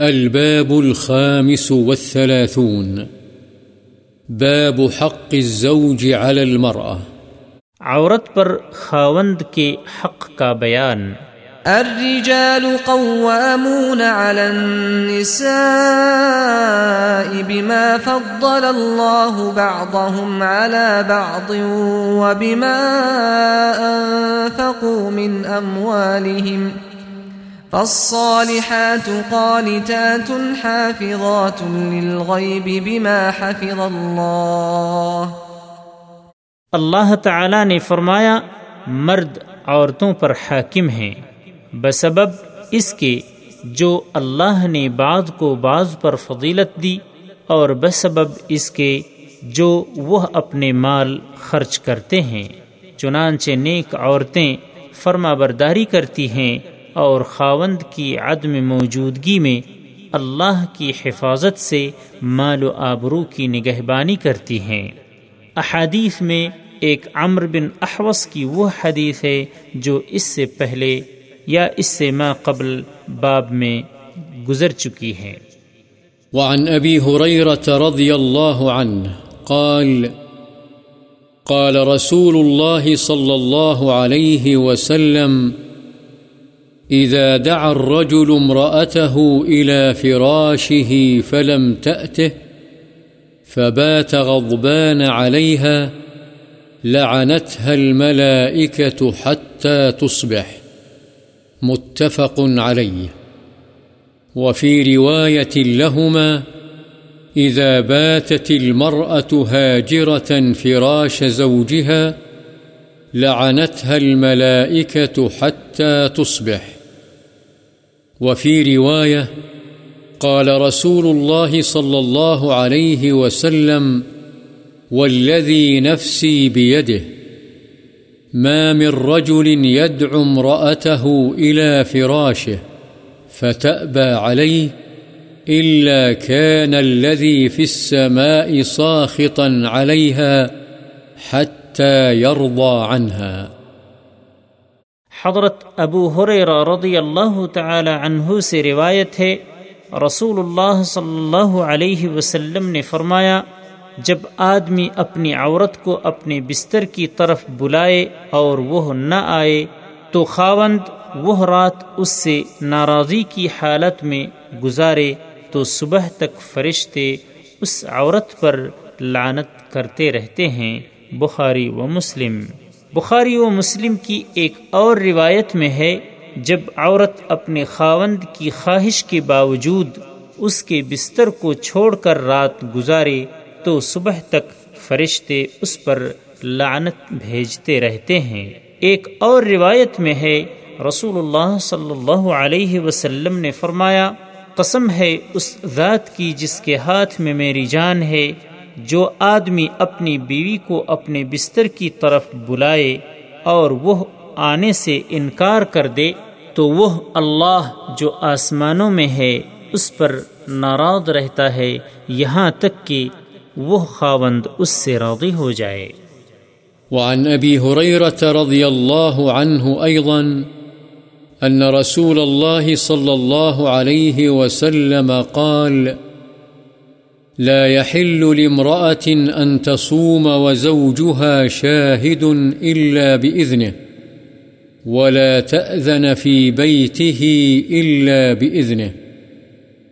الباب الخامس والثلاثون. باب حق الزوج على المرأة. عورت پر خاوند کے حق کا بیان. الرجال قوامون على النساء بما فضل الله بعضهم على بعض وبما أنفقوا من أموالهم. فالصالحات قانتات حافظات للغيب بما حفظ الله. اللہ تعالی نے فرمایا، مرد عورتوں پر حاکم ہیں۔ بسبب اس کے جو اللہ نے بعض کو بعض پر فضیلت دی اور بسبب اس کے جو وہ اپنے مال خرچ کرتے ہیں۔ چنانچہ نیک عورتیں فرما برداری کرتی ہیں اور خاوند کی عدم موجودگی میں اللہ کی حفاظت سے مال و آبرو کی نگہبانی کرتی ہیں۔ احادیث میں ایک عمر بن احوس کی وہ حدیث ہے جو اس سے پہلے یا اس سے ما قبل باب میں گزر چکی ہے۔ وعن ابی حریرت رضی اللہ عنہ قال قال رسول الله صلى الله عليه وسلم إذا دعا الرجل امرأته إلى فراشه فلم تأته، فبات غضبان عليها، لعنتها الملائكة حتى تصبح. متفق عليه. وفي رواية لهما، إذا باتت المرأة هاجرة فراش زوجها، لعنتها الملائكة حتى تصبح. وفي رواية قال رسول الله صلى الله عليه وسلم والذي نفسي بيده ما من رجل يدعو امرأته إلى فراشه فتأبى عليه إلا كان الذي في السماء صاخطا عليها حتى يرضى عنها. حضرت ابو حریر رضی اللہ تعالی عنہ سے روایت ہے رسول اللہ صلی اللہ علیہ وسلم نے فرمایا، جب آدمی اپنی عورت کو اپنے بستر کی طرف بلائے اور وہ نہ آئے، تو خاوند وہ رات اس سے ناراضی کی حالت میں گزارے، تو صبح تک فرشتے اس عورت پر لعنت کرتے رہتے ہیں، بخاری و مسلم۔ بخاری و مسلم کی ایک اور روایت میں ہے، جب عورت اپنے خاوند کی خواہش کے باوجود اس کے بستر کو چھوڑ کر رات گزارے تو صبح تک فرشتے اس پر لعنت بھیجتے رہتے ہیں۔ ایک اور روایت میں ہے، رسول اللہ صلی اللہ علیہ وسلم نے فرمایا، قسم ہے اس ذات کی جس کے ہاتھ میں میری جان ہے جو آدمی اپنی بیوی کو اپنے بستر کی طرف بلائے اور وہ آنے سے انکار کر دے تو وہ اللہ جو آسمانوں میں ہے، اس پر ناراض رہتا ہے۔ یہاں تک کہ وہ خاوند اس سے راضی ہو جائے۔ وعن ابی حریرت رضی اللہ عنہ ایضا ان رسول اللہ صلی اللہ علیہ وسلم قال لا يحل لامرأة أن تصوم وزوجها شاهد إلا بإذنه، ولا تأذن في بيته إلا بإذنه.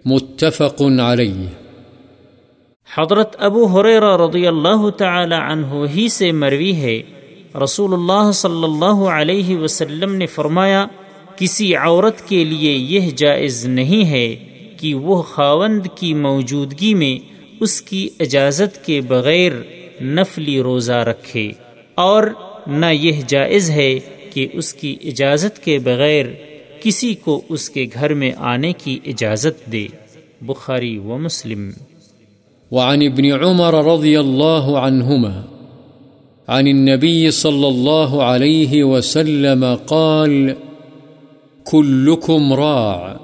متفق عليه. حضرت ابو حریر رضی اللہ تعالی عنہ ہی سے مروی ہے رسول اللہ صلی اللہ علیہ وسلم نے فرمایا، کسی عورت کے لیے یہ جائز نہیں ہے کہ وہ خاوند کی موجودگی میں اس کی اجازت کے بغیر نفلی روزہ رکھے اور نہ یہ جائز ہے کہ اس کی اجازت کے بغیر کسی کو اس کے گھر میں آنے کی اجازت دے۔ بخاری و مسلم۔ وعن ابن عمر رضی اللہ عنہما، عن النبي صلى الله عليه وسلم قال كلكم راع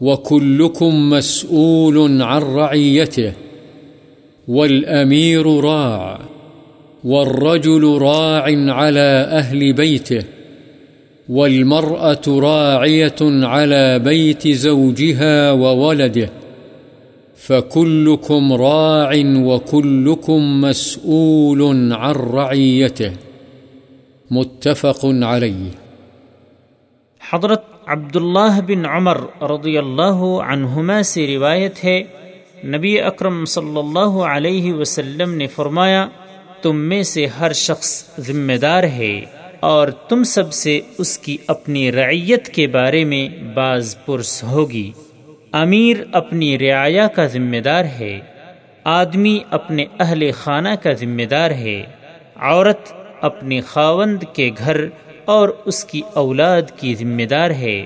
وكلكم مسؤول عن رعيته والأمير راع والرجل راع على أهل بيته والمرأة راعية على بيت زوجها وولده فكلكم راع وكلكم مسؤول عن رعيته متفق عليه حضرت عبداللہ بن عمر رضی اللہ عنہما سے روایت ہے، نبی اکرم صلی اللہ علیہ وسلم نے فرمایا، تم میں سے ہر شخص ذمہ دار ہے اور تم سب سے اس کی اپنی رعیت کے بارے میں بعض پرس ہوگی۔ امیر اپنی رعایا کا ذمہ دار ہے، آدمی اپنے اہل خانہ کا ذمہ دار ہے، عورت اپنے خاوند کے گھر اور اس کی اولاد کی ذمہ دار ہے۔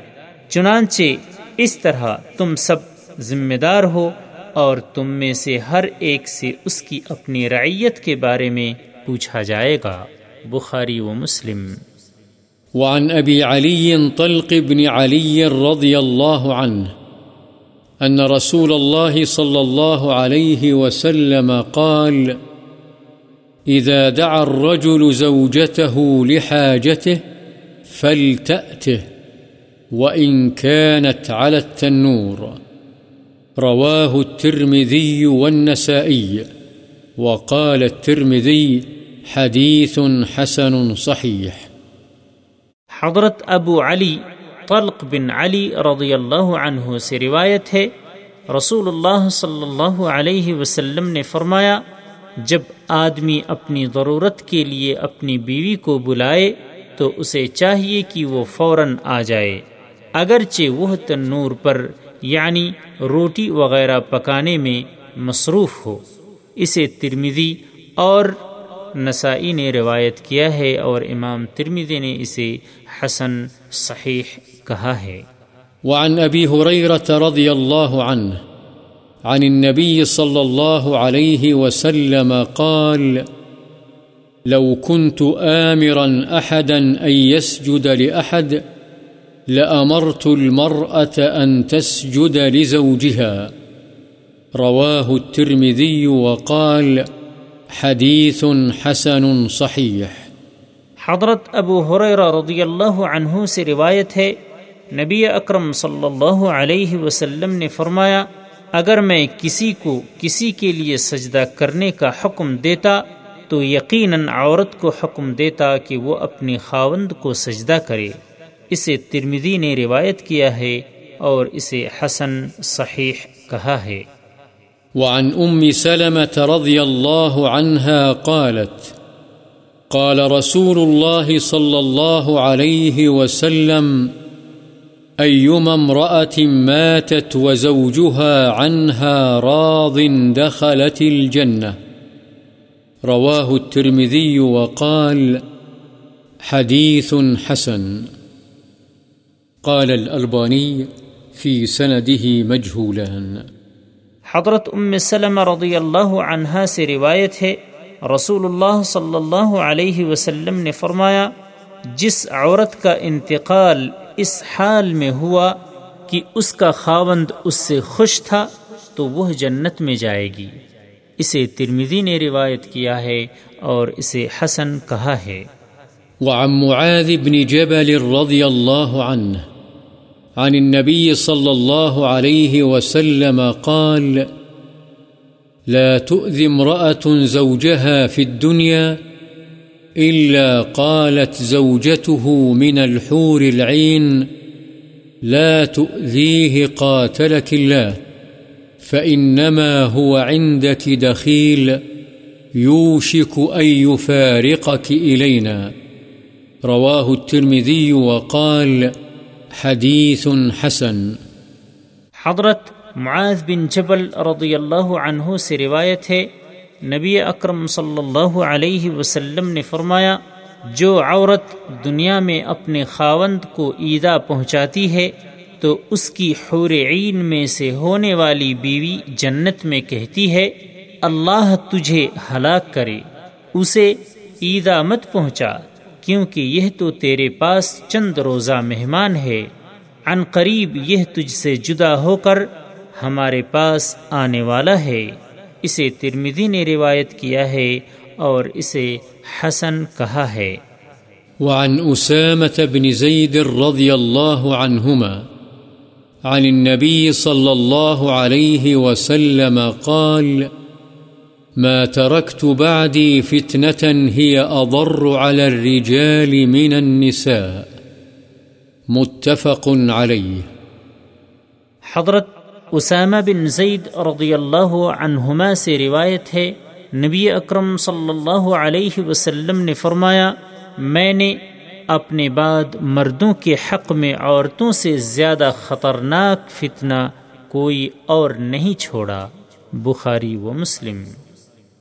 چنانچہ اس طرح تم سب ذمہ دار ہو اور تم میں سے ہر ایک سے اس کی اپنی رعیت کے بارے میں پوچھا جائے گا۔ بخاری و مسلم۔ وعن أبي علي طلق بن علي رضي الله عنه أن رسول الله صلى الله عليه وسلم قال إذا دعا الرجل زوجته لحاجته فلتأته وإن كانت على التنور. رواه الترمذي والنسائي وقال الترمذي حديث حسن صحيح. حضرت ابو علی طلق بن علی رضی اللہ عنہ سے روایت ہے رسول اللہ صلی اللہ علیہ وسلم نے فرمایا، جب آدمی اپنی ضرورت کے لیے اپنی بیوی کو بلائے تو اسے چاہیے کہ وہ فوراً آ جائے۔ اگرچہ وہ تنور پر یعنی روٹی وغیرہ پکانے میں مصروف ہو۔ اسے ترمیدی اور نسائی نے روایت کیا ہے اور امام ترمیدی نے اسے حسن صحیح کہا ہے۔ وعن أبي هريرة رضي الله عنه عن النبي صلى الله عليه وسلم قال لو كنت آمرا أحدا أن يسجد لأحد، لأمرت المرأة أن تسجد لزوجها. رواه الترمذي وقال حديث حسن صحيح. حضرت ابو حریرہ رضی اللہ عنہ سے روایت ہے، نبی اکرم صلی اللہ علیہ وسلم نے فرمایا، اگر میں کسی کو کسی کے لیے سجدہ کرنے کا حکم دیتا تو یقیناً عورت کو حکم دیتا کہ وہ اپنی خاوند کو سجدہ کرے۔ اسے ترمدی نے روایت کیا ہے اور اسے حسن صحیح کہا ہے۔ وعن ام سلمة رضی اللہ عنها قالت، قال رسول الله صلى الله عليه وسلم، أيما امرأة ماتت وزوجها عنها راض دخلت الجنة. رواه الترمذي وقال حديث حسن. قال الألباني في سنده مجهولان. حضرت ام سلم رضی اللہ عنہا سے روایت ہے رسول اللہ صلی اللہ علیہ وسلم نے فرمایا، جس عورت کا انتقال اس حال میں ہوا کہ اس کا خاوند اس سے خوش تھا، تو وہ جنت میں جائے گی۔ اسے ترمیدی نے روایت کیا ہے اور اسے حسن کہا ہے۔ وعن معاذ بن جبل رضي الله عنه عن النبي صلى الله عليه وسلم قال، لا تؤذي امرأة زوجها في الدنيا إلا قالت زوجته من الحور العين، لا تؤذيه قاتلك الله. فإنما هو عندك دخيل يوشك أن يفارقك إلينا. رواه الترمذي وقال حديث حسن. حضرت معاذ بن جبل رضی اللہ عنہ سے روایت ہے، نبی اکرم صلی اللہ علیہ وسلم نے فرمایا، جو عورت دنیا میں اپنے خاوند کو عیدہ پہنچاتی ہے تو اس کی حور عین میں سے ہونے والی بیوی جنت میں کہتی ہے، اللہ تجھے ہلاک کرے، اسے عیدہ مت پہنچا، کیونکہ یہ تو تیرے پاس چند روزہ مہمان ہے۔ عن قریب یہ تجھ سے جدا ہو کر ہمارے پاس آنے والا ہے۔ اسے ترمدی نے روایت کیا ہے اور اسے حسن کہا ہے۔ وعن أسامة بن زيد رضي الله عنهما عن النبي صلى الله عليه وسلم قال، ما تركت بعدي فتنة هي أضر على الرجال من النساء. متفق عليه. حضرت اسامہ بن زید رضی اللہ عنہما سے روایت ہے، نبی اکرم صلی اللہ علیہ وسلم نے فرمایا، میں نے اپنے بعد مردوں کے حق میں عورتوں سے زیادہ خطرناک فتنہ کوئی اور نہیں چھوڑا۔ بخاری و مسلم۔